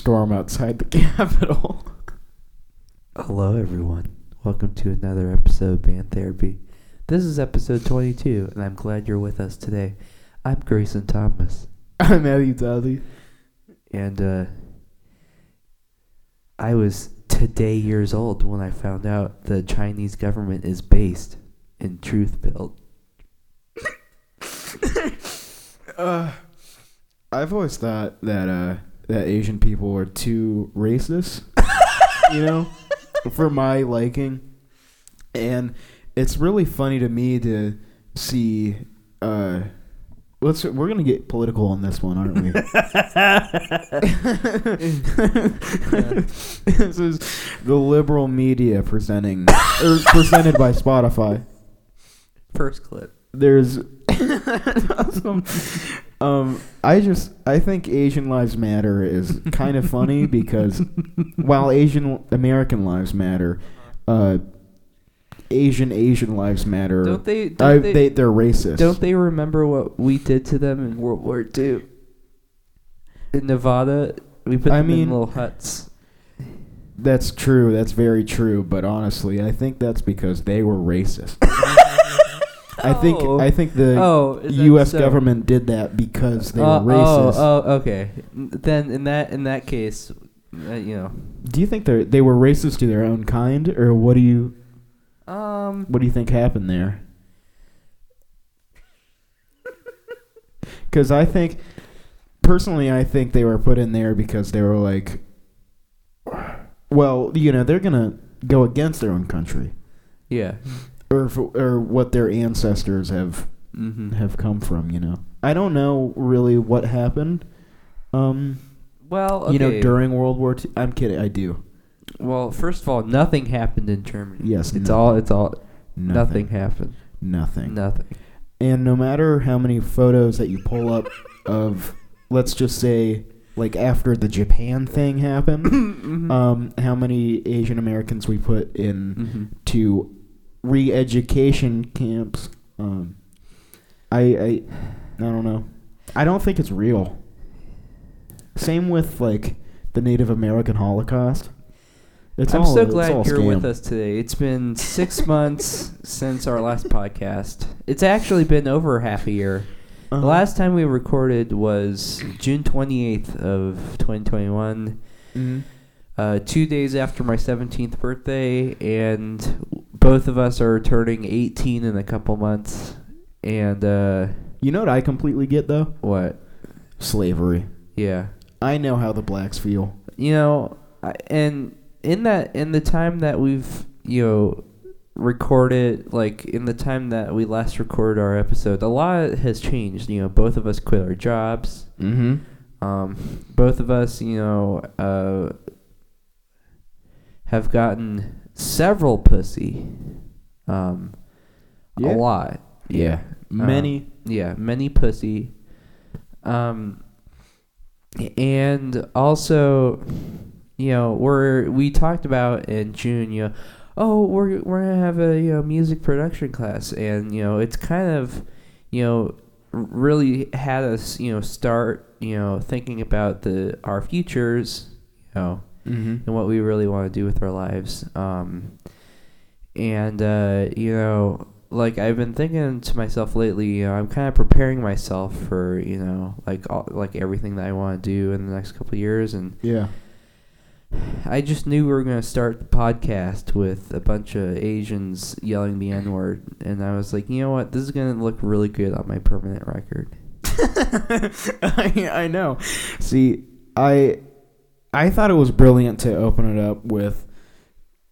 storm outside the Capitol. Hello, everyone. Welcome to another episode of Band Therapy. This is episode 22, and I'm glad you're with us today. I'm Grayson Thomas, I'm Eddie Dudley. and uh, I was today years old when I found out the Chinese government is based in Truthville. Uh, I've always thought that uh, that Asian people are too racist, you know, for my liking, and it's really funny to me to see. Uh, let's we're gonna get political on this one, aren't we? this is the liberal media presenting or presented by Spotify. First clip. there's um I just I think Asian Lives Matter is kind of funny because while Asian American Lives Matter, uh Asian Asian Lives Matter Don't they? Don't they, they, they, are racist. don't they remember what we did to them in World War II? In Nevada, we put I them mean- in little huts. That's true. That's very true, but honestly, I think that's because they were racist. I think Oh. I think the oh, US so? government did that because they Uh, were racist. Oh, oh, okay. Then in that in that case, uh, you know, Do you think they they were racist to their own kind or what do you um, What do you think happened there? Because I think, personally, I think they were put in there because they were like, well, you know, they're gonna go against their own country yeah. Or or what their ancestors have Mm-hmm. have come from. You know, I don't know really what happened. Um, Well, okay. you know, during World War II. I'm kidding. I do. well, first of all, nothing happened in Germany. Yes, it's no- all. It's all. Nothing. Nothing, happened. Nothing. Nothing. And no matter how many photos that you pull up of, let's just say, like after the Japan thing happened, Mhm. um, how many Asian Americans we put in Mhm. to re-education camps, um, I, I, I don't know. I don't think it's real. Same with like the Native American Holocaust. It's I'm all, so glad you're with us today. It's been six months since our last podcast. It's actually been over half a year. Uh-huh. The last time we recorded was June 28th of 2021. Mhm. uh, two days after my 17th birthday, and both of us are turning 18 in a couple months. And uh, You know what I completely get though? what? Slavery. Yeah, I know how the blacks feel. you know, I, and in that in the time that we've you know recorded, like in the time that we last recorded our episode, a lot has changed. You know, both of us quit our jobs. Mm-hmm. Um, both of us, you know, uh, have gotten several pussy. Um, Yeah. a lot. Yeah. Many. Yeah, many pussy. Um, and also, you know, we're we talked about in June, you know, oh, we're we're gonna have a you know music production class, and you know, it's kind of, you know, really had us you know start you know thinking about the our futures, you know, mm-hmm. and what we really want to do with our lives. Um, and uh, you know, like I've been thinking to myself lately, you know, I'm kind of preparing myself for you know, like all, like everything that I want to do in the next couple of years, and Yeah. I just knew we were gonna start the podcast with a bunch of Asians yelling the N word, and I was like, you know what, this is gonna look really good on my permanent record. I, I know. See, I I thought it was brilliant to open it up with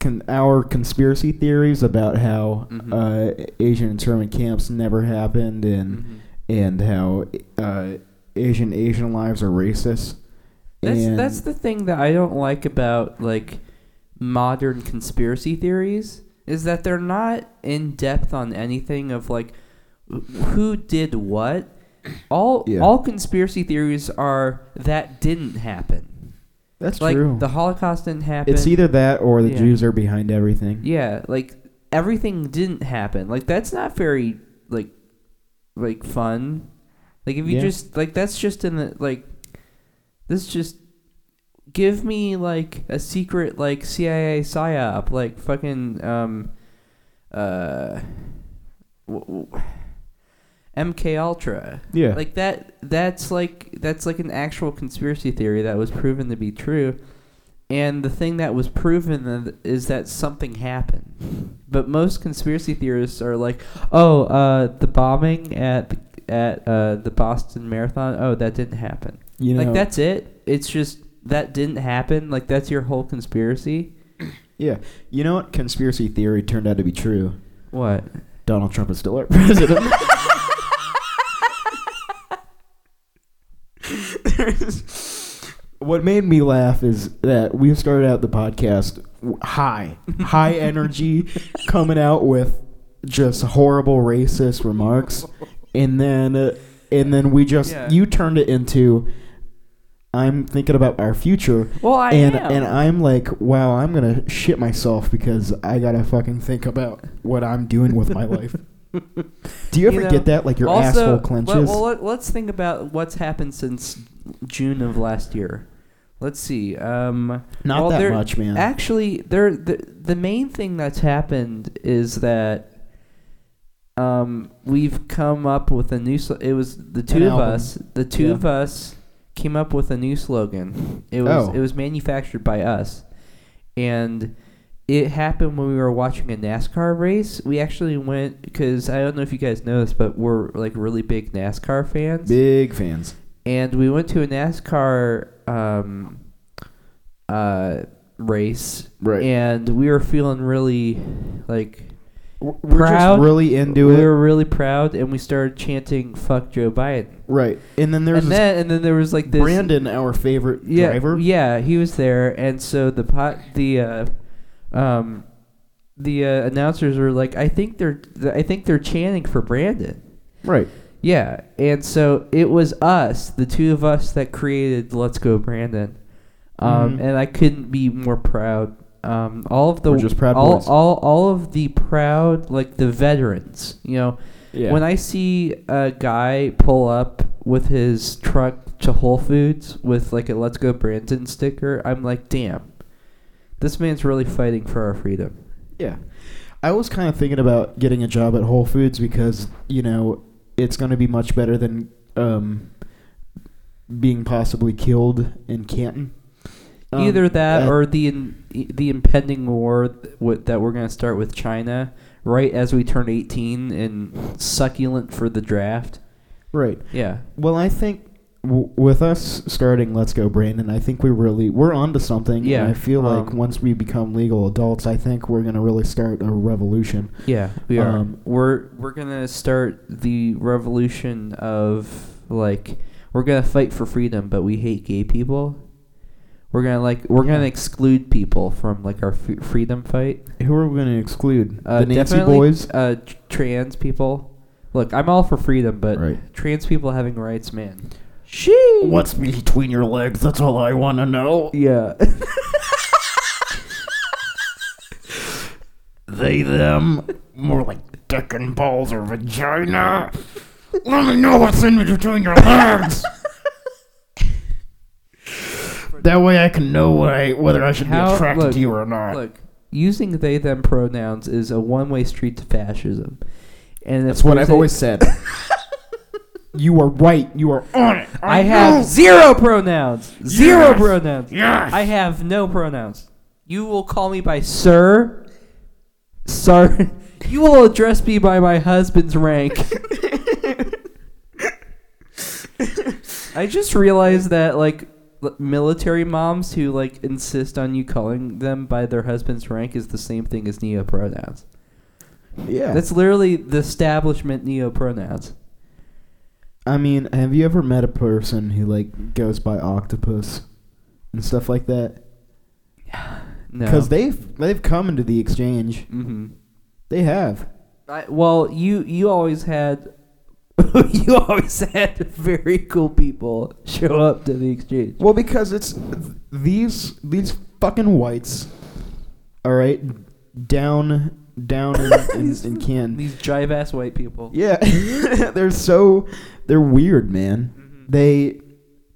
con- our conspiracy theories about how Mhm. uh, Asian internment camps never happened and Mm-hmm. and how uh, Asian Asian lives are racist. That's and that's the thing that I don't like about like modern conspiracy theories is that they're not in depth on anything of like who did what. All Yeah. all conspiracy theories are that didn't happen. That's like true. the Holocaust didn't happen. it's either that or the Yeah. Jews are behind everything. yeah, like everything didn't happen. Like that's not very like like fun. Like if you Yeah. just like that's just in the like this just give me like a secret like CIA psyop like fucking um uh w- w- MK Ultra. Yeah. Like that that's like that's like an actual conspiracy theory that was proven to be true. And the thing that was proven is that something happened. But most conspiracy theorists are like, "Oh, uh, the bombing at the, at uh, the Boston Marathon. Oh, that didn't happen. you know, like that's it. It's just that didn't happen. Like that's your whole conspiracy. yeah. You know what? Conspiracy theory turned out to be true. What? Donald Trump is still our president. what made me laugh is that we started out the podcast high, high energy, coming out with just horrible racist remarks, and then uh, and then we just Yeah. you turned it into. I'm thinking about our future, Well, I and am. and I'm like, wow, I'm gonna shit myself because I gotta fucking think about what I'm doing with my life. Do you ever You know, get that? Like your also, asshole clenches. well, let, let's think about what's happened since June of last year. Let's see. Um, Not well, that there- much, man. Actually, there the the main thing that's happened is that um, we've come up with a new. Sl- it was the two of album. us. The two Yeah. of us came up with a new slogan. It was Oh. it was manufactured by us, and it happened when we were watching a NASCAR race. We actually went because I don't know if you guys know this, but we're like really big NASCAR fans Big fans. and we went to a NASCAR um, uh, race, Right. and we were feeling really like We're proud. just really into we it. We were really proud, and we started chanting "fuck Joe Biden." right. And then there's and this then and then there was like this Brandon, our favorite yeah, driver. Yeah, he was there, and so the pot the uh, um the uh, announcers were like, "I think they're I think they're chanting for Brandon." Right. Yeah, and so it was us, the two of us, that created "Let's Go Brandon," um, Mhm. and I couldn't be more proud. Um, all of the We're just proud all, boys. all all of the proud like the veterans. You know, Yeah. when I see a guy pull up with his truck to Whole Foods with like a "Let's Go Brandon" sticker, I'm like, damn, this man's really fighting for our freedom. Yeah. I was kind of thinking about getting a job at Whole Foods because, you know, it's going to be much better than um, being possibly killed in Canton. Um, Either that uh, or the in, the impending war that we're going to start with China right as we turn 18 and succulent for the draft. Right. Yeah. Well, I think w- with us starting Let's Go Brandon, I think we really we're onto something. Yeah, And I feel like um, once we become legal adults, I think we're gonna really start a revolution. Yeah, we are. Um, we're we're going to start the revolution of like we're going to fight for freedom, but we hate gay people. We're going to like we're going to exclude people from like our f- freedom fight. Who are we gonna exclude? Uh, the Nancy boys. uh, trans people. Look, I'm all for freedom, but Right. trans people having rights, man. What's between your legs? That's all I want to know. Yeah. They them more like dick and balls or vagina. Let me know what's in between your legs. that way I can know what I, whether I should How- be attracted look, to you or not. Look, using they them pronouns is a one way street to fascism. And That's what I've always said. you are right. You are on it. I have zero pronouns. Zero Yes. pronouns. Yes. I have no pronouns. You will call me by sir. Sir. You will address me by my husband's rank. I just realized that like l- military moms who like insist on you calling them by their husband's rank is the same thing as neo pronouns. Yeah. That's literally the establishment neo pronouns. I mean, have you ever met a person who like goes by octopus and stuff like that? No. Because they've they've come into the exchange. hmm They have. I, well, you you always had you always had very cool people show up to the exchange. Well, because it's these these fucking whites. All right, down down in, in, in Canton. These jive ass white people. Yeah, they're so they're weird, man. Mhm. They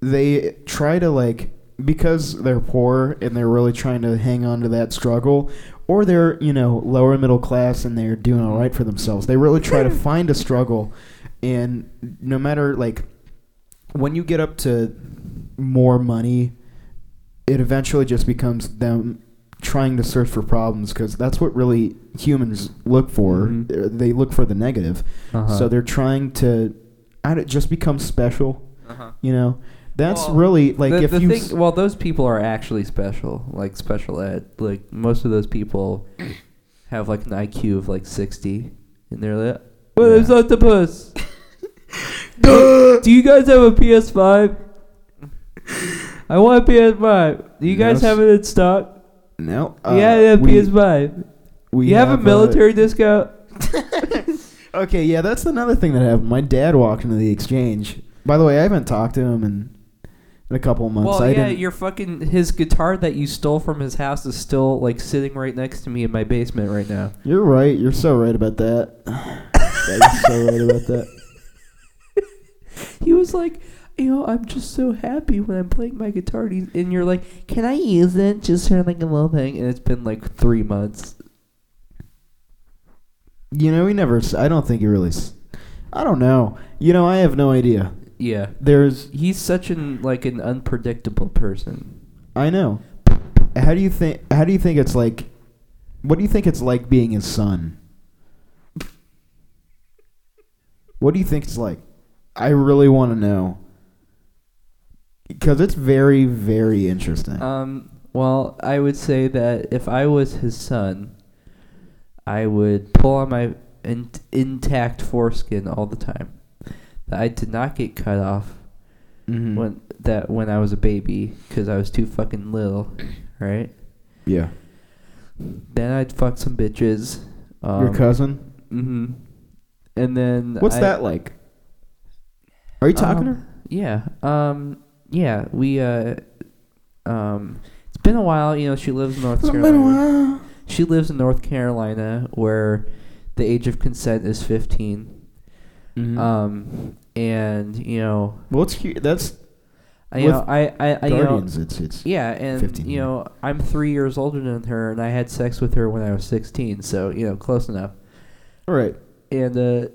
they try to like because they're poor and they're really trying to hang on to that struggle, or they're you know lower middle class and they're doing all right for themselves. They really try to find a struggle, and no matter like when you get up to more money, it eventually just becomes them trying to search for problems because that's what really humans look for. Mhm. Uh, They look for the negative. Uh-huh. So they're trying to I just become special, uh-huh. you know. That's Well, really like the, if the you thing, s- well, those people are actually special, like special ed. Like most of those people have like an IQ of like sixty, and they're like, "Oh, there's Yeah. octopus." Do you guys have a PS5? I want a PS5. Do you guys have it in stock? No, yeah, yeah, we, PS5. we you have, a uh, military discount? okay, yeah, that's another thing that happened. My dad walked into the exchange. By the way, I haven't talked to him in, in a couple of months. Well, I yeah, your fucking his guitar that you stole from his house is still like sitting right next to me in my basement right now. You're right. You're so right about that. yeah, you're so right about that. He was like, you know, I'm just so happy when I'm playing my guitar. And, and you're like, can I use it just for like a little thing? And it's been like three months. You know, he never. I don't think he really. I don't know. You know, I have no idea. Yeah, There's. he's such an like an unpredictable person. I know. How do you think? How do you think it's like? What do you think it's like being his son? What do you think it's like? I really want to know. Because it's very, very interesting. Um, well, I would say that if I was his son, I would pull on my in- intact foreskin all the time. That I did not get cut off Mhm. when that when I was a baby because I was too fucking little, right? Yeah. Then I'd fuck some bitches. Um, Your cousin? Mm-hmm. And then What's I- that like? Are you talking to um, her? Yeah. Um. Yeah. We. Uh. Um. It's been a while. You know, she lives in North It's been a Carolina. while. She lives in North Carolina, where the age of consent is 15. mm-hmm. Um. And you know, well, it's hu- that's I, you know, I, I, I, you know, Guardians. it's it's yeah, and 15 you know, I'm three years older than her, and I had sex with her when I was 16. So you know, close enough. all right. and uh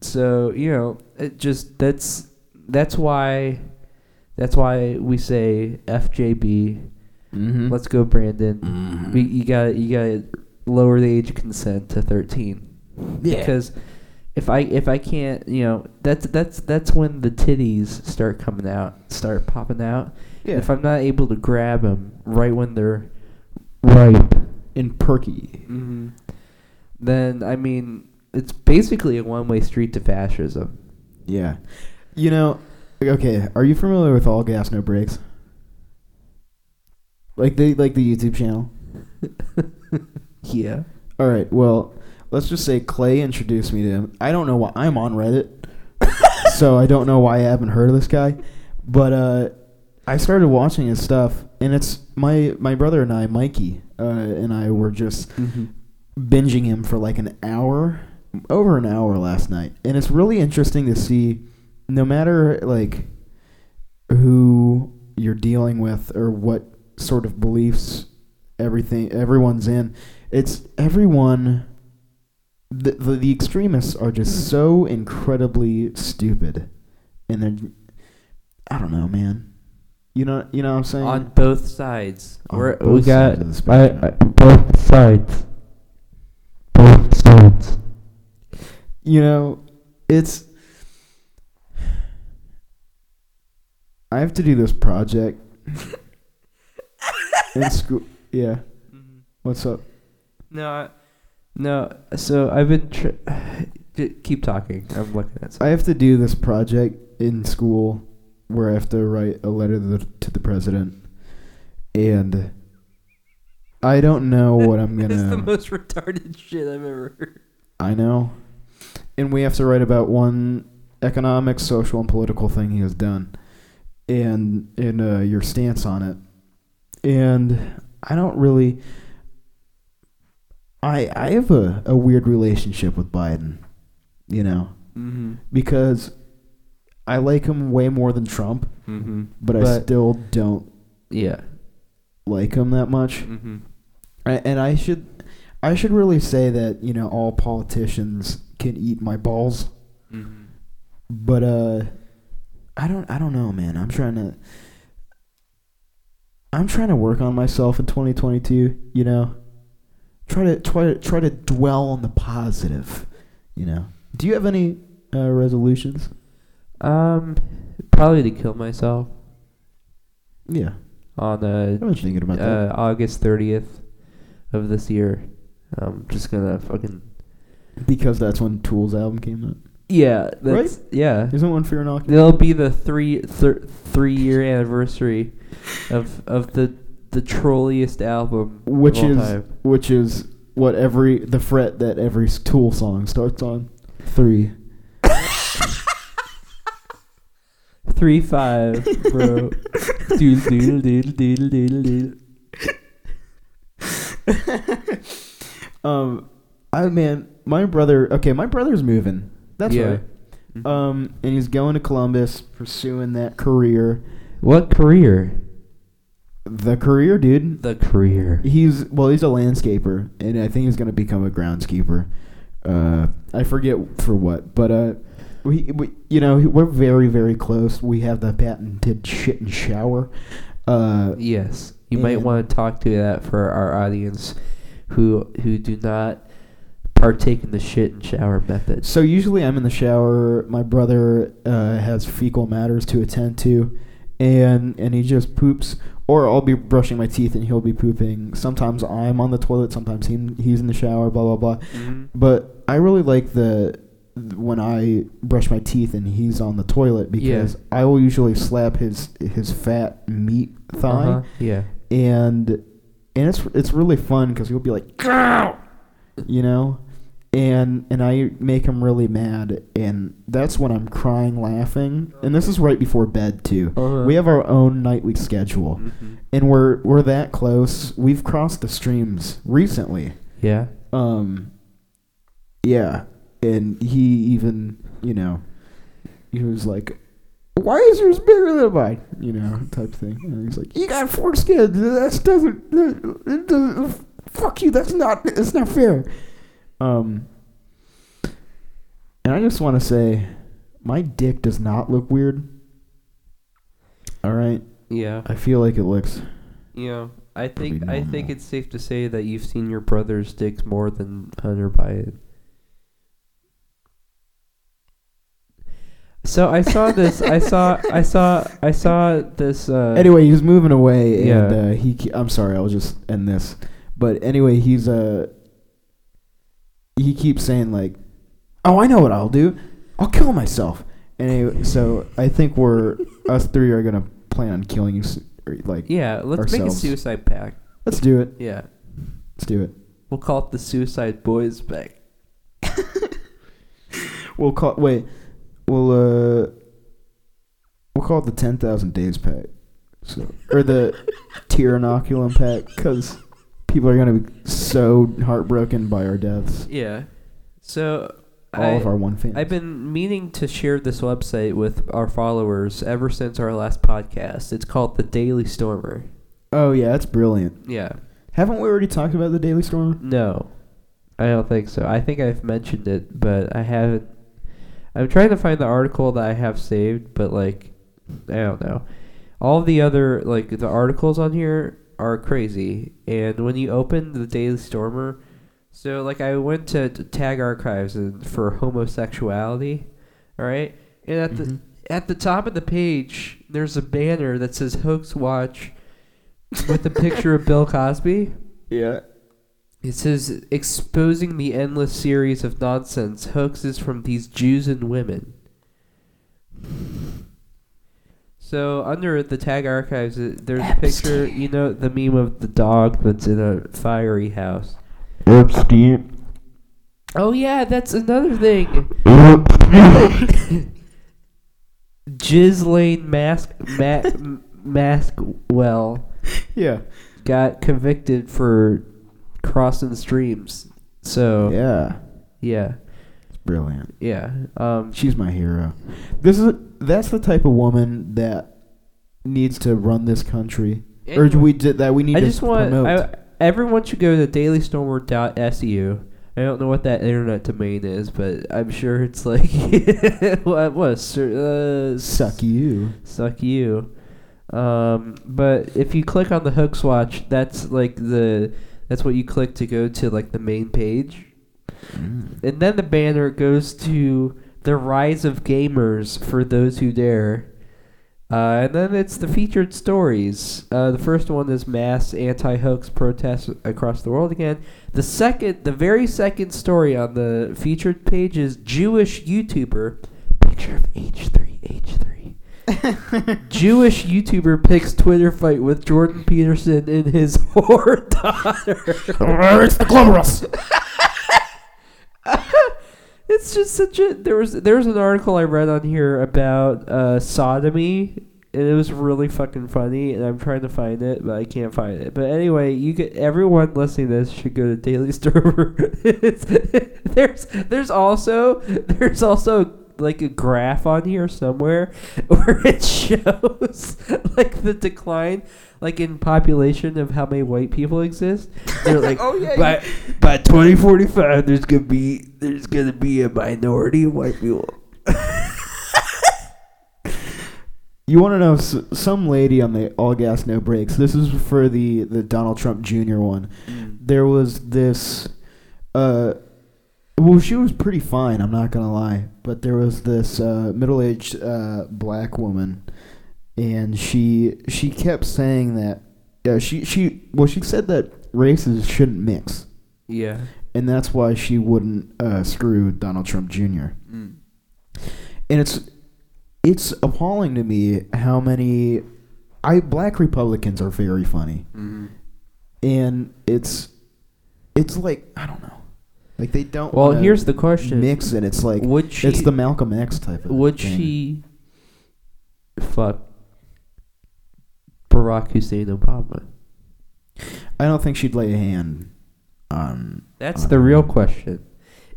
so you know it just that's that's why that's why we say FJB Mm-hmm. let's go Brandon we, you got you got to lower the age of consent to 13 yeah. because if I if I can't you know that's that's that's when the titties start coming out start popping out yeah. if I'm not able to grab them right when they're ripe and Perky. hmm then I mean it's basically a one-way street to fascism. Yeah. You know, okay, are you familiar with All Gas No Brakes? Like the like the YouTube channel? Yeah. All right. Well, let's just say Clay introduced me to him. I don't know why I'm on Reddit. so I don't know why I haven't heard of this guy, but uh I started watching his stuff and it's my my brother and I, Mikey, uh, and I were just Mm-hmm. binging him for like an hour, over an hour last night, and it's really interesting to see, no matter like who you're dealing with or what sort of beliefs everything everyone's in, it's everyone. The, the the extremists are just so incredibly stupid, and they're I don't know, man. You know, you know what I'm saying. On both sides. On We're, both we got sides I. I, both sides. Both sides. you know, it's. I have to do this project in school. Yeah. Mm-hmm. What's up? No, I, no. So I've been. Tr- keep talking. I'm looking at. I have to do this project in school where I have to write a letter to the, to the president, and I don't know what I'm gonna. It's the most retarded shit I've ever heard. I know, and we have to write about one economic, social, and political thing he has done, and and uh, your stance on it. And I don't really. I I have a, a weird relationship with Biden, you know, Mm-hmm. because I like him way more than Trump, Mm-hmm. but, I still don't Yeah. like him that much. Mm-hmm. I, and I should I should really say that you know all politicians can eat my balls, Mm-hmm. but uh, I don't I don't know, man. I'm trying to. I'm trying to work on myself in 2022. You know, try to try to try to dwell on the positive. You know, do you have any uh, resolutions? Um, probably to kill myself Yeah, on I uh, was thinking about uh August thirtieth of this year. I'm just gonna fucking Because that's when Tool's album came out. Yeah. That's yeah. Isn't one Fear Inoculum? It'll be the three thir- three year anniversary of of the the trolliest album Which is time. which is what every the fret that every Tool song starts on. Three. three five, bro. doodle doodle doodle doodle doodle doodle. um, I man, my brother. Okay, my brother's moving. That's Yeah. right. Um, and he's going to Columbus, pursuing that career. What career? The career, dude. The career. He's well, he's a landscaper, and I think he's gonna become a groundskeeper. Uh, I forget for what, but uh, we, we you know we're very very close. We have the patented shit and shower. Uh, Yes, you might want to talk to that for our audience, who who do not partake in the shit and shower method. So usually I'm in the shower. My brother uh, has fecal matters to attend to, and and he just poops. Or I'll be brushing my teeth and he'll be pooping. Sometimes I'm on the toilet. Sometimes he he's in the shower. Blah blah blah. Mm-hmm. But I really like the when I brush my teeth and he's on the toilet because I will usually slap his his fat meat thigh Uh-huh. Yeah. and and it's it's really fun because he'll be like, "Growl!" you know, and and I make him really mad, and that's when I'm crying, laughing, and this is right before bed too. Uh-huh. We have our own nightly schedule, Mhm. and we're we're that close. We've crossed the streams recently. Yeah. Um, yeah, and he even you know he was like. Why is yours bigger than mine? You know, type thing. And he's like, "You got foreskin. That doesn't. That, it doesn't. Fuck you. That's not. It's not fair." Um, and I just want to say, my dick does not look weird. All right, Yeah. I feel like it looks. Yeah, I think I think it's safe to say that you've seen your brother's dicks more than Hunter Biden. So I saw this. I saw. I saw. I saw this. Uh, Anyway, he's moving away, and Yeah. uh, he. I'm sorry, I'll just end this. But anyway, he's uh. He keeps saying like, "Oh, I know what I'll do. I'll kill myself." Anyway, so I think we're us three are gonna plan on killing you. Like, Yeah. Let's make a suicide pact. let's do it. Yeah. Let's do it. We'll call it the Suicide Boys pact. We'll call. Wait. We'll uh. We'll call it the ten thousand days pack. So or the Fear Inoculum pack because people are gonna be so heartbroken by our deaths. Yeah. So All I, of our one fans. I've been meaning to share this website with our followers ever since our last podcast. It's called the Daily Stormer. Oh yeah, that's brilliant. Yeah. Haven't we already talked about the Daily Stormer? No, I don't think so. I think I've mentioned it, but I haven't. I'm trying to find the article that I have saved, but like, I don't know. All the other like the articles on here are crazy, and when you open the Daily Stormer, so like I went to, to Tag Archives and for homosexuality, all right, and at the Mhm. at the top of the page there's a banner that says Hoax Watch with a picture of Bill Cosby. Yeah. It says exposing the endless series of nonsense hoaxes from these Jews and women. So under the tag archives, uh, there's a picture. You know the meme of the dog that's in a fiery house. Epstein. Oh yeah, that's another thing. Ghislaine Mask Ma- M- Maskwell Yeah. got convicted for crossing streams. So yeah, Yeah, yeah, brilliant. Um, She's my hero. This is that's the type of woman that needs to run this country, or we did that we need I to just want promote. I, everyone should go to dailystormer.su. I don't know what that internet domain is, but I'm sure it's like what sir, uh, Suck you. suck you. Um, but if you click on the Hoax Watch, that's like the that's what you click to go to like the main page, Mm. and then the banner goes to the rise of gamers for those who dare. Uh, and then it's the featured stories. Uh, the first one is mass anti-hoax protests across the world again. The second, the very second story on the featured page is Jewish YouTuber. Picture of H three H three. Jewish YouTuber picks Twitter fight with Jordan Peterson and his whore daughter. it's the Glomerus. it's just such a there was there was an article I read on here about uh, sodomy and it was really fucking funny and I'm trying to find it but I can't find it. But anyway, you get everyone listening to this should go to Daily Stormer. There's there's also there's also like a graph on here somewhere where it shows like the decline like in population of how many white people exist. They're like Oh, yeah, by by 2045 there's going to be there's going to be a minority of white people. You want to know s- some lady on the all gas no brakes? This is for the the Donald Trump Jr. one. There was this. Uh, well, she was pretty fine. I'm not gonna lie, but there was this uh, middle aged uh, black woman, and she she kept saying that. Yeah, she she well she said that races shouldn't mix, Yeah. and that's why she wouldn't uh, screw Donald Trump Jr. Mm. and it's it's appalling to me how many I black Republicans are very funny, mm-hmm. and it's it's like I don't know, like they don't. Well, here's the question. mix it. It's like would she it's the Malcolm X type of. would thing. she fuck Barack Hussein Obama? I don't think she'd lay a hand on. That's on the real question.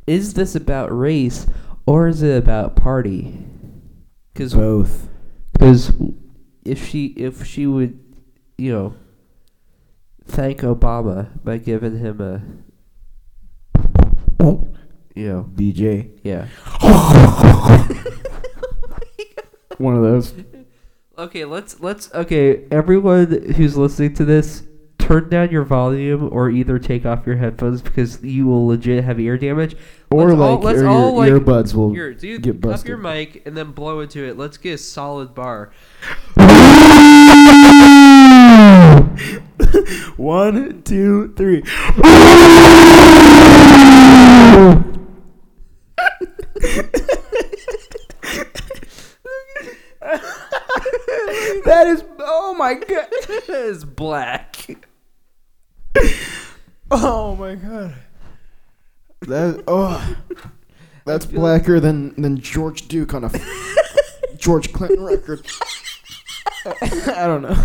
Is this about race or is it about party? Cuz both. Because if she if she would, you know, thank Obama by giving him a, you know, BJ, yeah. one of those. Okay, let's let's okay. Everyone who's listening to this, turn down your volume or either take off your headphones because you will legit have ear damage. Or Let's all- like, let's or all, your like- earbuds will dude, get up busted. your mic and then blow into it. Let's get a solid bar. One, two, three. that is oh my god. That is black. Oh my god. That oh That's blacker than than George Duke on a George Clinton record. I don't know.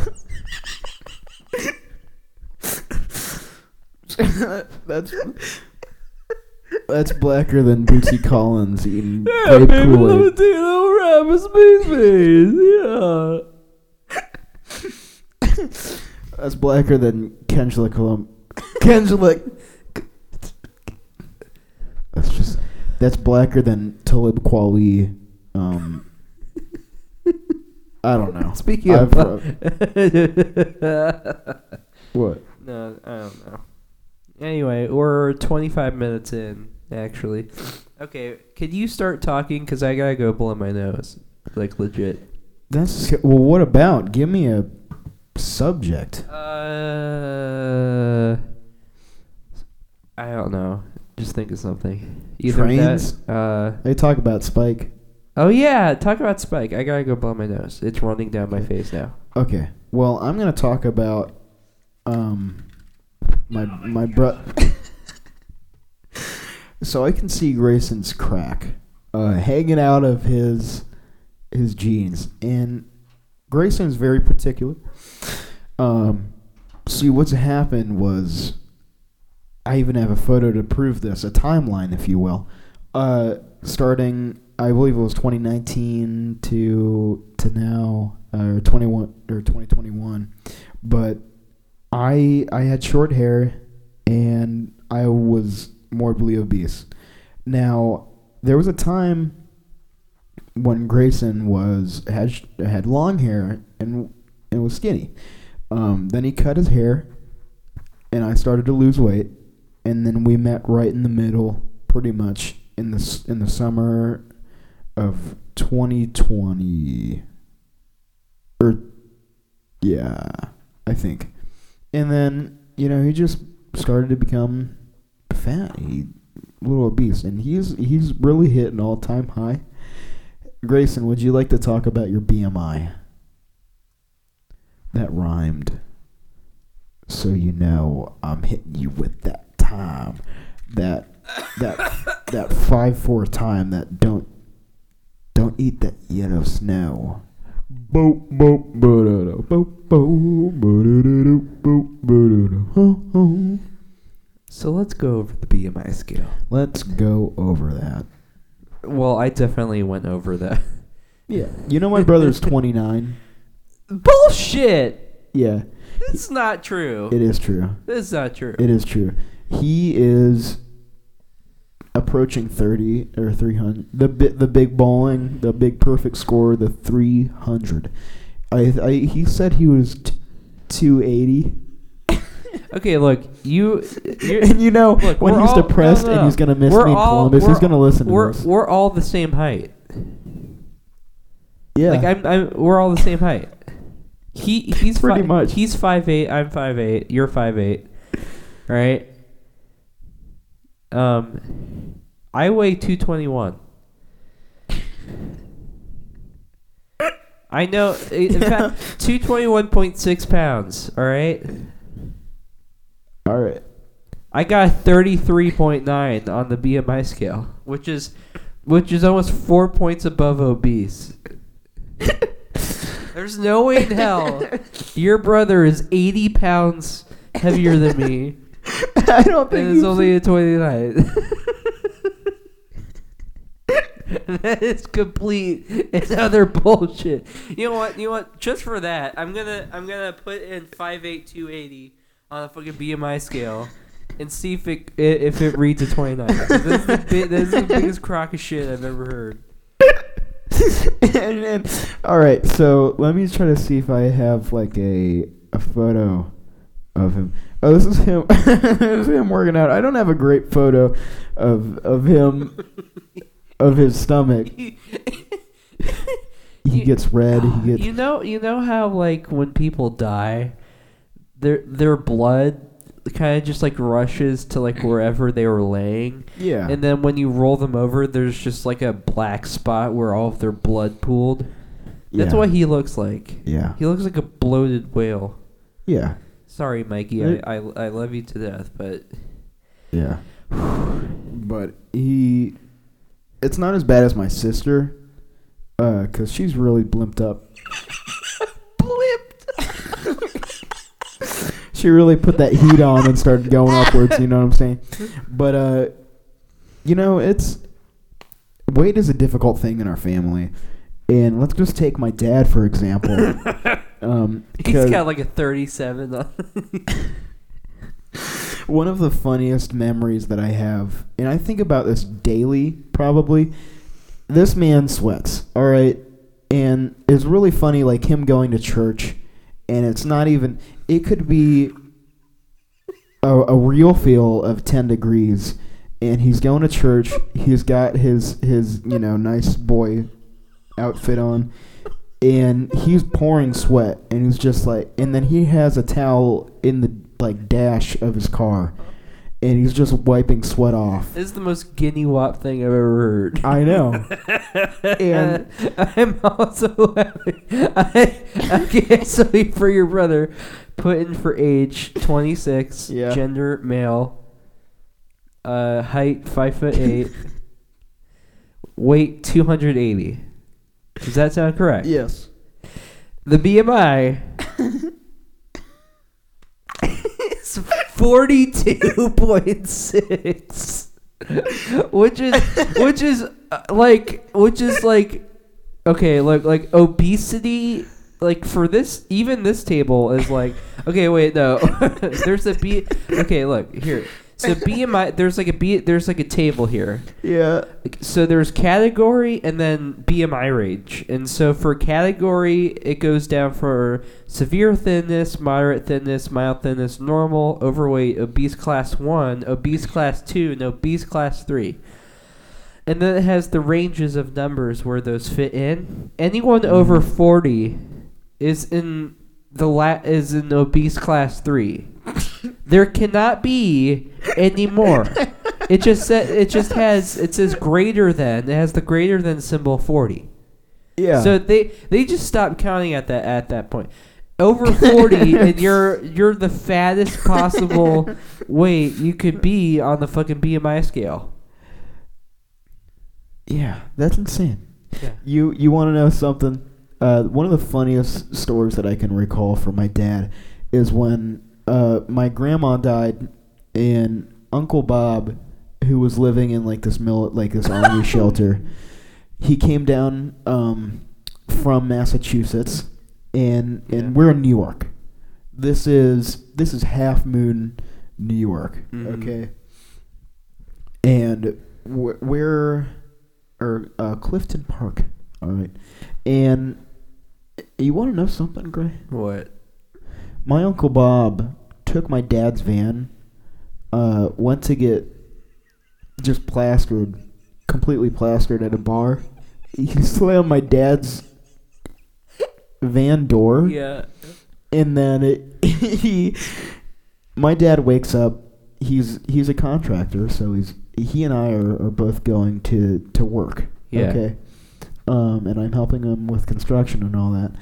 that's that's blacker than Bootsy Collins eating grape Kool Aid. take a little rap space base. Yeah. That's blacker than Kendrick Colum. Kendrick. That's just. That's blacker than Talib Kweli. Um. I don't know. Speaking I've, of, What? no, I don't know. Anyway, we're 25 minutes in, actually. Okay, could you start talking? Because I gotta go blow my nose. Like, legit. That's well. What about? Give me a subject. Uh, I don't know. Just think of something. Either Trains? That, uh, They talk about Spike. oh yeah, talk about Spike. I gotta go blow my nose. It's running down my face now. Okay. Well, I'm gonna talk about um my my bro. So I can see Grayson's crack uh, hanging out of his his jeans, and Grayson's very particular. Um, see, what's happened was I even have a photo to prove this, a timeline, if you will. Uh, starting, I believe it was 2019 to to now, uh, 21 or 2021. But I I had short hair, and I was morbidly obese. Now there was a time when Grayson was had had long hair and and was skinny. Um, then he cut his hair, and I started to lose weight, and then we met right in the middle, pretty much in the in the summer of 2020, or yeah, I think. And then you know he just started to become fat, he little obese, and he's he's really hit an all time high. Grayson, would you like to talk about your BMI? That rhymed. So you know I'm hitting you with that time. That that that five four time that don't don't eat that yellow snow. Boop boop bo-do-do, boop boop bo-do-do-do, boop bo-do-do, ho, ho. So let's go over the BMI scale. Let's go over that. Well, I definitely went over that. Yeah. You know my brother's 29. Bullshit! Yeah, It's not true. it is true. It's not true. It is true. He is approaching 30 or 300. The bi- the big bowling, the big perfect score, the 300. I, I he said he was t- 280. Okay, look, you. You're, And you know, Look, when he's all- depressed no, no, and he's going to miss We're me in all- Columbus, he's going to listen to we're this. we're all the same height. Yeah. Like I'm, I'm, we're all the same height. He he's Pretty fi- much. He's five eight. I'm five eight. You're five eight. Right. Um, I weigh two twenty one. I know. In fact, two twenty one point six pounds. All right. All right. I got thirty three point nine on the BMI scale, which is, which is almost four points above obese. There's no way in hell your brother is 80 pounds heavier than me I don't think and is only a 29. that is complete and other bullshit. You know what? You know what? Just for that, I'm gonna I'm gonna put in 5'8", 280 on a fucking BMI scale and see if it if it reads a 29. This is, the, bi- this is the biggest crock of shit I've ever heard. and, and, all right, so let me try to see if I have like a a photo of him. Oh, this is him. this is him working out. I don't have a great photo of of him of his stomach. He gets red. He gets You know, you know how like when people die, their their blood kind of just like rushes to like wherever they were laying, yeah. and then when you roll them over, there's just like a black spot where all of their blood pooled. That's yeah. what he looks like. Yeah. He looks like a bloated whale. Yeah. Sorry, Mikey. I, I, I love you to death, but Yeah. but he, it's not as bad as my sister, uh, cause she's really blimped up. She really put that heat on and started going upwards. You know what I'm saying? But uh, you know, it's weight is a difficult thing in our family, and let's just take my dad for example. um, He's got like a 37 on. one of the funniest memories that I have, and I think about this daily, probably. This man sweats, all right, and it's really funny, like him going to church, and it's not even. It could be a, a real feel of ten degrees, and he's going to church. He's got his his you know nice boy outfit on, and he's pouring sweat, and he's just like, and then he has a towel in the like dash of his car, and he's just wiping sweat off. This is the most guinea wop thing I've ever heard. I know. And- I'm also laughing. I, okay, so for your brother, put in for age 26, Yeah. gender male, uh, height 5 foot 8, weight 280. Does that sound correct? Yes. The BMI is forty-two point six, which is which is uh, like which is like okay, like like obesity. Like for this, even this table is like okay. Wait, no. there's a B. Okay, look here. So BMI. There's like a B. There's like a table here. Yeah. So there's category and then BMI range. And so for category, it goes down for severe thinness, moderate thinness, mild thinness, normal, overweight, obese class 1, obese class 2, and obese class 3. And then it has the ranges of numbers where those fit in. Anyone over 40 is in the la- is in obese class 3. there cannot be any more. It just sa- it just has it says greater than. It has the greater than symbol 40. Yeah. So they they just stopped counting at that at that point. Over 40 and you're you're the fattest possible weight you could be on the fucking BMI scale. yeah, that's insane. Yeah. You you want to know something? Uh, one of the funniest stories that I can recall from my dad is when uh, my grandma died, and Uncle Bob, who was living in like this mill, like this army shelter, he came down um, from Massachusetts, and Yeah. and we're in New York. This is this is Halfmoon, New York. Mhm. Okay, and wh- we're or uh, Clifton Park. All right, and you want to know something, Gray? What? My uncle Bob took my dad's van, uh, went to get just plastered, completely plastered at a bar. He slammed my dad's van door, Yeah. and then it, he, my dad wakes up. He's he's a contractor, so he's he and I are, are both going to to work. Yeah. Okay. Um, and I'm helping him with construction and all that,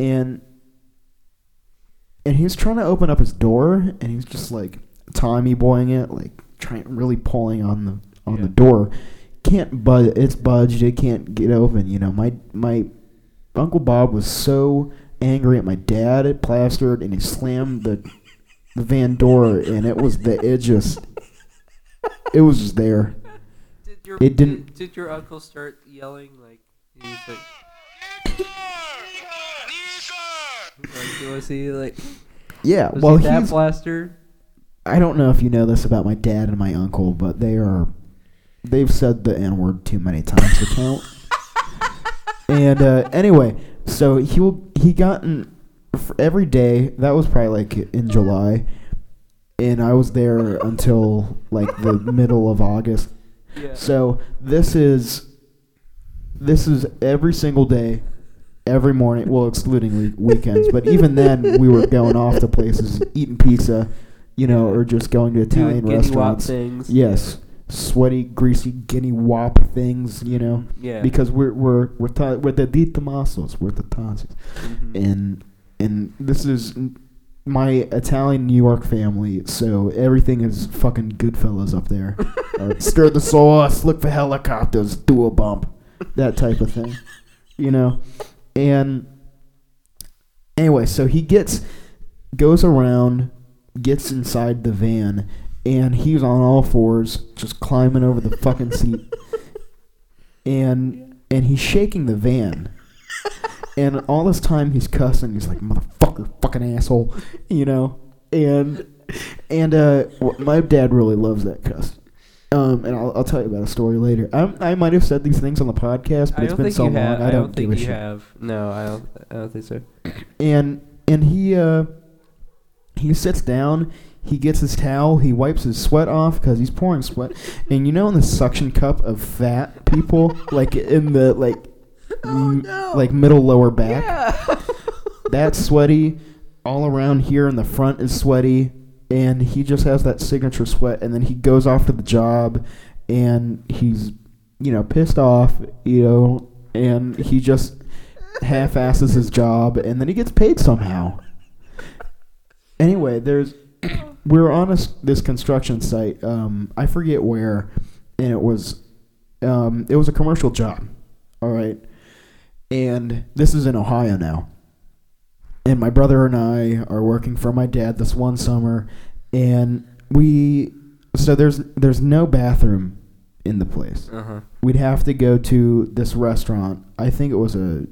and and he's trying to open up his door, and he's just like Tommy boying it, like trying really pulling on the on Yeah. the door. Can't budge. It's budged. It can't get open. You know, my my Uncle Bob was so angry at my dad at plastered, and he slammed the the van door, and it was the it just it was just there. Did your It didn't- Did, did your uncle start yelling like he's like like see like Yeah, was well, he that he's. plastered? I don't know if you know this about my dad and my uncle, but they are. They've said the N word too many times to count. and uh, anyway, so he will. He got in every day. That was probably like in July, and I was there until like the middle of August. Yeah. So this is this is every single day, every morning. Well, excluding we- weekends, but even then, we were going off to places, eating pizza, you know, or just going to Doing Italian wop restaurants. things. Yes, sweaty, greasy, guinea wop things, you know, Yeah. because we're we're we're ta- we're the Di Tomasos, we're the Tazis, Mhm. and and this is my Italian New York family, so everything is fucking Goodfellas up there. Uh, stir the sauce, look for helicopters, do a bump, that type of thing, you know. And anyway, so he gets goes around, gets inside the van, and he's on all fours, just climbing over the fucking seat, and and he's shaking the van. And all this time he's cussing. He's like, "Motherfucker, fucking asshole," you know. And and uh, my dad really loves that cuss. Um, and I'll, I'll tell you about a story later. I, I might have said these things on the podcast, but I it's don't been so long. have. I don't, think give a you shit. have. No, I don't. I don't think so. And and he uh, he sits down. He gets his towel. He wipes his sweat off because he's pouring sweat. And you know, in the suction cup of fat people, like in the like, oh, m- like middle lower back, Yeah. that's sweaty. All around here in the front is sweaty, and he just has that signature sweat. And then he goes off to the job, and he's, you know, pissed off, you know, and he just half-asses his job, and then he gets paid somehow. Anyway, there's we're on a this construction site. Um, I forget where, and it was, um, it was a commercial job. All right, and this is in Ohio now. And my brother and I are working for my dad this one summer, and we so there's there's no bathroom in the place. Uh huh. We'd have to go to this restaurant. I think it was a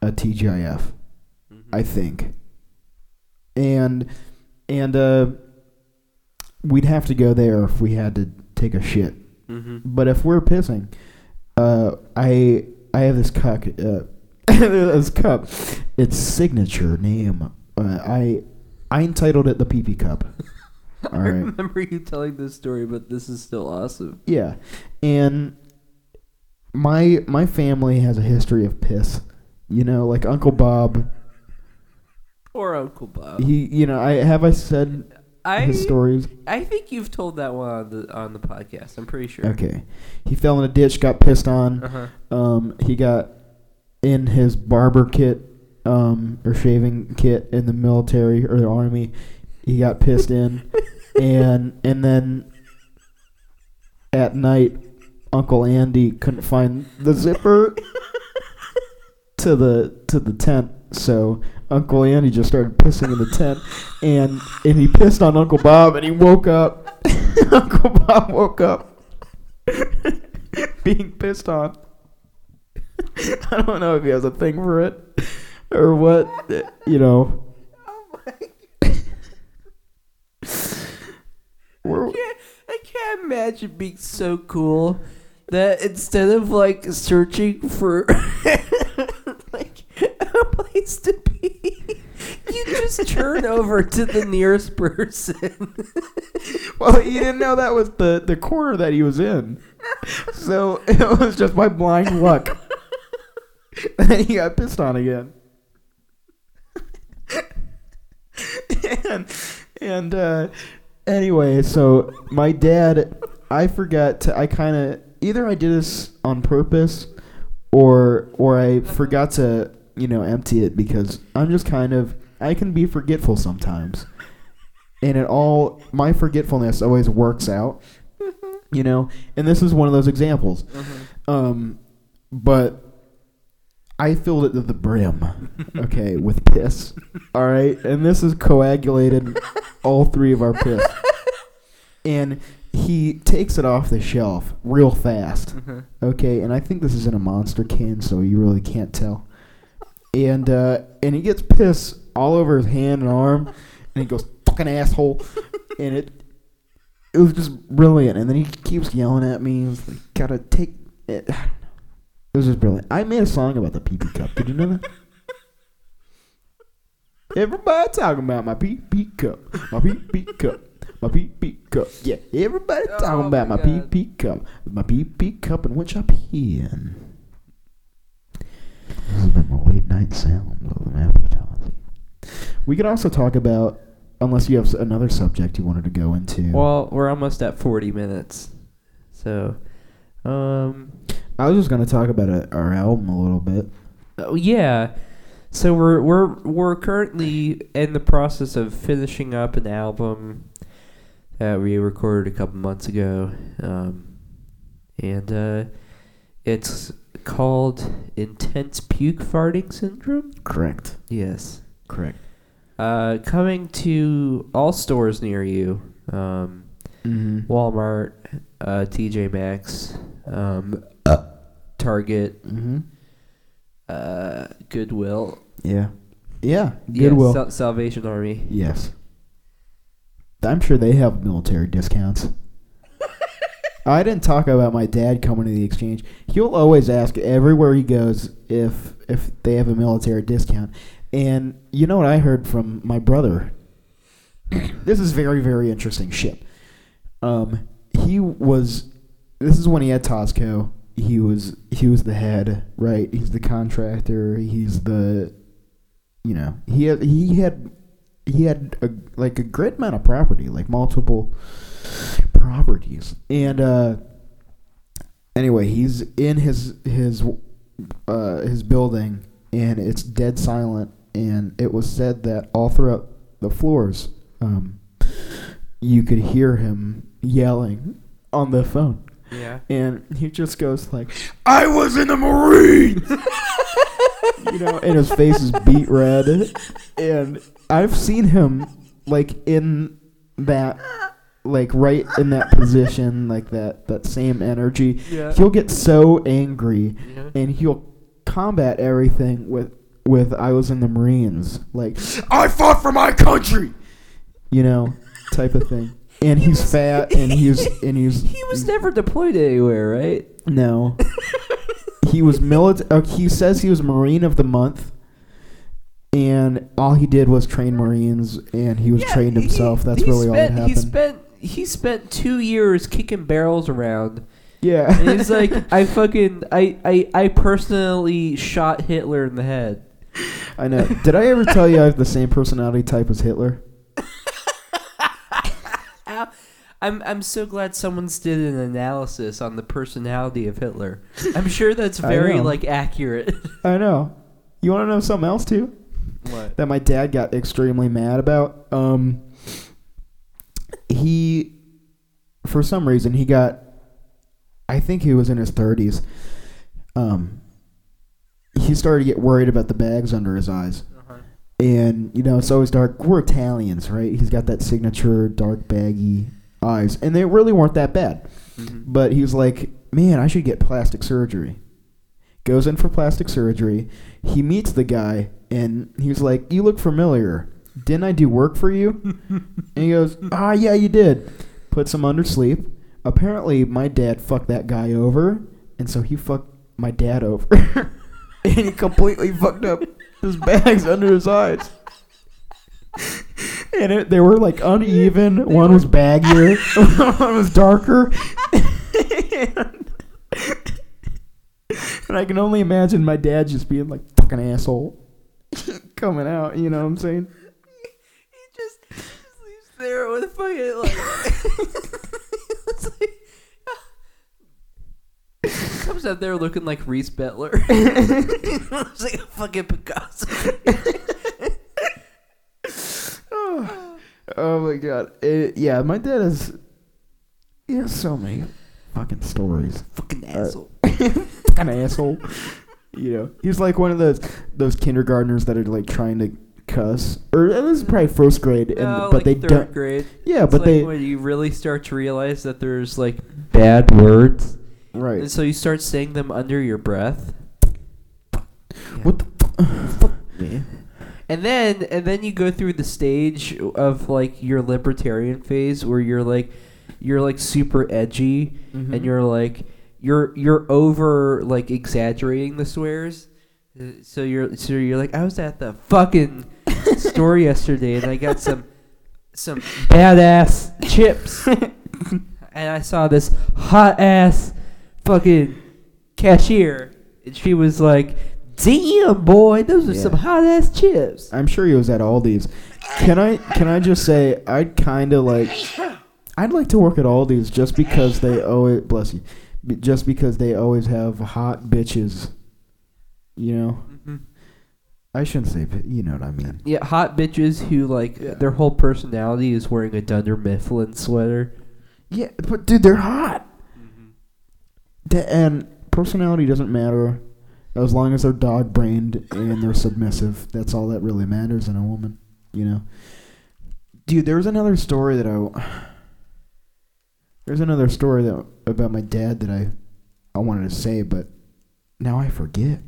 a TGIF. I think. And and uh we'd have to go there if we had to take a shit. Mm-hmm. But if we're pissing, uh I I have this cup uh this cup. Its signature name. Uh, I I entitled it the pee pee cup. All I right. remember you telling this story, but this is still awesome. Yeah, and my my family has a history of piss. You know, like Uncle Bob. Or Uncle Bob. He, you know, I have I said I his stories. I think you've told that one on the on the podcast. I'm pretty sure. Okay, he fell in a ditch, got pissed on. Uh huh. Um, he got in his barber kit, um, or shaving kit in the military or the army. He got pissed in, and and then at night, Uncle Andy couldn't find the zipper to the to the tent, so Uncle Andy just started pissing in the tent, and and he pissed on Uncle Bob, and he woke up. Uncle Bob woke up being pissed on. I don't know if he has a thing for it or what. You know. We're, can't, I can't imagine being so cool that instead of like searching for like a place to be, you just turn over to the nearest person. well, he didn't know that was the the corner that he was in, so it was just by blind luck. and he got pissed on again. and and uh, anyway, so my dad, I forgot to. I kind of either I did this on purpose, or or I forgot to you know empty it because I'm just kind of I can be forgetful sometimes, and it all my forgetfulness always works out, you know. And this is one of those examples. Um, but I filled it to the brim, okay, with piss. All right, and this is coagulated all three of our piss. And he takes it off the shelf real fast, okay. And I think this is in a monster can, so you really can't tell. And uh, and he gets piss all over his hand and arm, and he goes fucking asshole, and it it was just brilliant. And then he keeps yelling at me. He's like, "Gotta take it." I don't. It was just brilliant. I made a song about the pee pee cup. Did you know that? Everybody talking about my pee pee cup, my pee pee cup, my pee pee cup. Yeah, everybody talking Oh about my my pee God. pee cup, my pee pee cup and which I pee in. This has been my late night sound of the Appetite. We could also talk about, unless you have another subject you wanted to go into. Well, we're almost at 40 minutes, so um, I was just gonna talk about uh our album a little bit. oh yeah. So we're we're we're currently in the process of finishing up an album that we recorded a couple months ago, um, and uh, it's called Intense Puke Farting Syndrome. Correct. Yes. Correct. Uh, coming to all stores near you. Um, Mm-hmm. Walmart, uh, TJ Maxx, um, Target, Mm-hmm. uh, Goodwill, Yeah. Yeah. Yeah, Goodwill. Sal- Salvation Army. yes. I'm sure they have military discounts. I didn't talk about my dad coming to the exchange. He'll always ask everywhere he goes if if they have a military discount. And you know what I heard from my brother? this is very very interesting shit. Um, he was. This is when he had Tosco. He was he was the head, right? He's the contractor. He's the, you know, he had he had he had a, like a great amount of property, like multiple properties. And uh, anyway, he's in his his uh, his building, and it's dead silent. And it was said that all throughout the floors, um, you could hear him yelling on the phone. Yeah. And he just goes like, "I was in the Marines," you know, and his face is beat red. And I've seen him like in that like right in that position, like that that same energy, Yeah. he'll get so angry Yeah. and he'll combat everything with with I was in the Marines, like I fought for my country, you know, type of thing. And he's fat and he's and he's He was never deployed anywhere, right? no. he was military. Uh, he says he was Marine of the month, and all he did was train Marines, and he was Yeah, trained he- himself. That's he really all that spent, happened. He spent he spent two years kicking barrels around. yeah, And he's like, I fucking I, I I personally shot Hitler in the head. I know. Did I ever tell you I have the same personality type as Hitler? I'm I'm so glad someone's did an analysis on the personality of Hitler. I'm sure that's I very know. like accurate. I know. You want to know something else too? What? that my dad got extremely mad about. Um, he, for some reason, he got. I think he was in his thirties. Um, he started to get worried about the bags under his eyes, Uh-huh. and you know it's always dark. We're Italians, right? He's got that signature dark baggy eyes, and they really weren't that bad. Mhm. But he was like, "Man, I should get plastic surgery." Goes in for plastic surgery. He meets the guy, and he's like, "You look familiar. Didn't I do work for you?" and he goes, "Ah, yeah, you did." Puts him under sleep. Apparently, my dad fucked that guy over, and so he fucked my dad over, and he completely fucked up his bags under his eyes. And it, they were like uneven. One was baggier, one was darker. and, and I can only imagine my dad just being like fucking asshole coming out. You know what I'm saying? He just, just leaves there with fucking like. like comes out there looking like Reese Bettler. Looks like a fucking Picasso. Oh, oh my god. It- yeah, my dad has. He has so many fucking stories. fucking Uh, asshole. fucking asshole. You know, he's like one of those those kindergartners that are like trying to cuss, or uh, this is probably first grade, and No, but like they third don't. grade. Yeah, It's but like they when you really start to realize that there's like bad words, Right. and so you start saying them under your breath. What the fuck? man? And then and then you go through the stage of like your libertarian phase where you're like you're like super edgy Mhm. and you're like you're you're over like exaggerating the swears. So you're so you're like I was at the fucking store yesterday and I got some some badass chips and I saw this hot ass fucking cashier and she was like Damn boy, those are Yeah. some hot ass chips. I'm sure he was at Aldi's. Can I can I just say I'd kind of like I'd like to work at Aldi's just because they always bless you, b- just because they always have hot bitches. You know, mm-hmm. I shouldn't say, you know what I mean. Yeah, hot bitches who like their whole personality is wearing a Dunder Mifflin sweater. Yeah, but dude, they're hot. Mm-hmm. Th- and personality doesn't matter as long as they're dog brained and they're submissive. That's all that really matters in a woman, you know. Dude, there was another story that I. There's another story that about my dad that I, I wanted to say, but now I forget.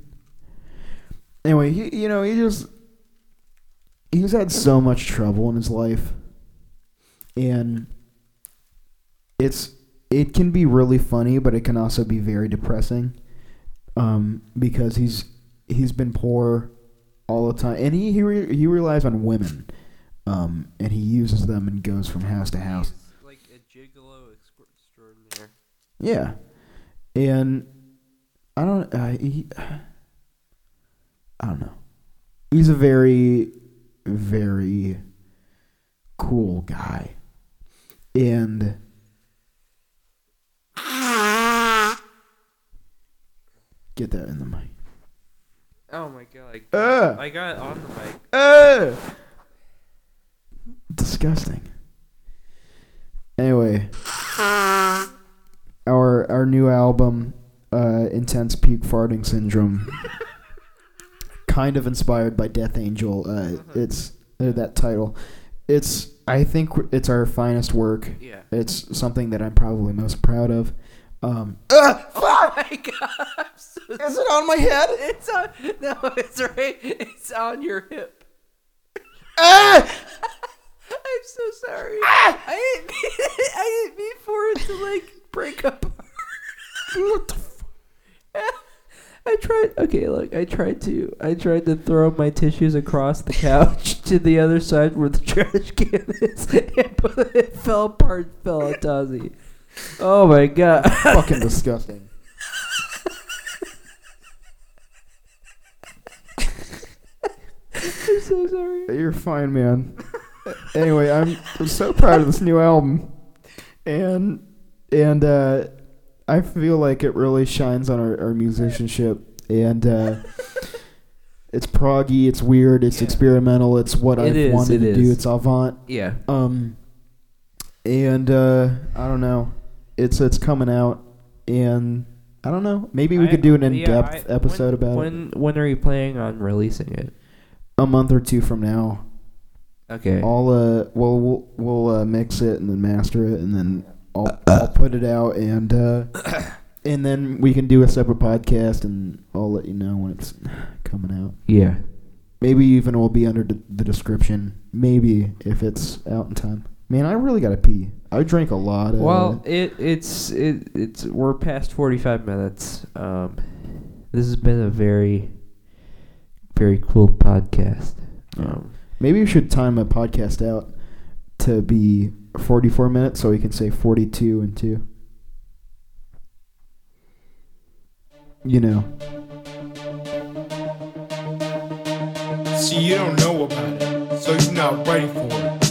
Anyway, he, you know, he just he's had so much trouble in his life, and it's it can be really funny, but it can also be very depressing, um, because he's he's been poor all the time, and he he, re- he relies on women, um, and he uses them and goes from house to house. like a gigolo extraordinaire. Yeah, and I don't. Uh, he, I don't know. He's a very, very cool guy, and get that in the mic. Oh my god! I Uh. I got it on the mic. Uh, disgusting. Anyway, our our new album, uh, "Intense Peak Farting Syndrome," kind of inspired by Death Angel. Uh, it's uh, that title. it's I think it's our finest work. Yeah. It's something that I'm probably most proud of. Um, Oh my god! So is it on my head? It's on. No, it's right. It's on your hip. Ah! I'm so sorry. I didn't mean. I didn't mean for it to like break apart. What the f- I tried. Okay, look. I tried to. I tried to throw my tissues across the couch to the other side where the trash can is, and but it fell apart. Fell on Tozzy. Oh my god! fucking disgusting. I'm so sorry. You're fine, man. anyway, I'm, I'm so proud of this new album, and and uh, I feel like it really shines on our, our musicianship, and uh, it's proggy, it's weird, it's Yeah. experimental, it's what I've is, wanted to do, it's avant. Yeah. Um, and uh, I don't know, it's it's coming out, and I don't know, maybe we I- could do an yeah, in-depth I- episode when, about it when when are you planning on releasing it? a month or two from now. Okay. I'll uh, well, we'll we'll uh, mix it and then master it, and then I'll I'll put it out, and uh, and then we can do a separate podcast, and I'll let you know when it's coming out. yeah. Maybe even it will be under the, the description. Maybe if it's out in time. Man, I really gotta pee. I drank a lot. Of, Well, it it's it it's we're past forty five minutes. Um, this has been a very very cool podcast. Um, maybe we should time a podcast out to be 44 minutes, so we can say 42 and two. You know. See, you don't know about it, so you're not ready for it.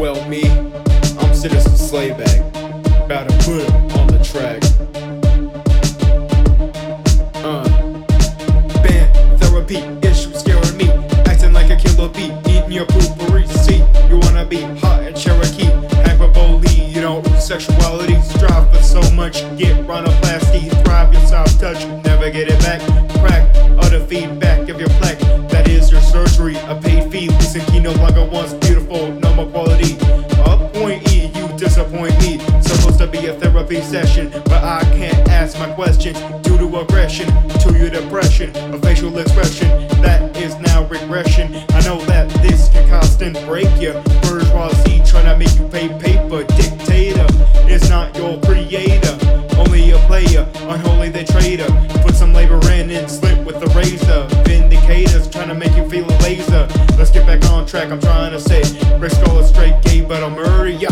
Well, me, I'm Citizen Slayback, about to put him on the track. Uh, band therapy, issues scaring me, acting like a killer bee, eating your poopery. See, you wanna be hot and Cherokee, hyperbole, you know, sexuality, strive for so much, get rhinoplasty, thrive your soft touch, never get it back, crack, utter feedback of your plaque, that is your surgery, a paid fee, listen, he no longer wants beautiful, no more quality, appointee, you disappoint me, supposed to be a therapy session, but I can't ask my questions, due to aggression, to your depression, a facial expression, that is now regression, I know that this can constant break you, bourgeoisie trying to make you pay paper, dictator, is not your creator, only a player, unholy they traitor. Put some labor in and slip with the razor. Vindicators trying to make you feel a laser. Let's get back on track. I'm trying to say, Rick Skull is straight gay, but I'll murder ya.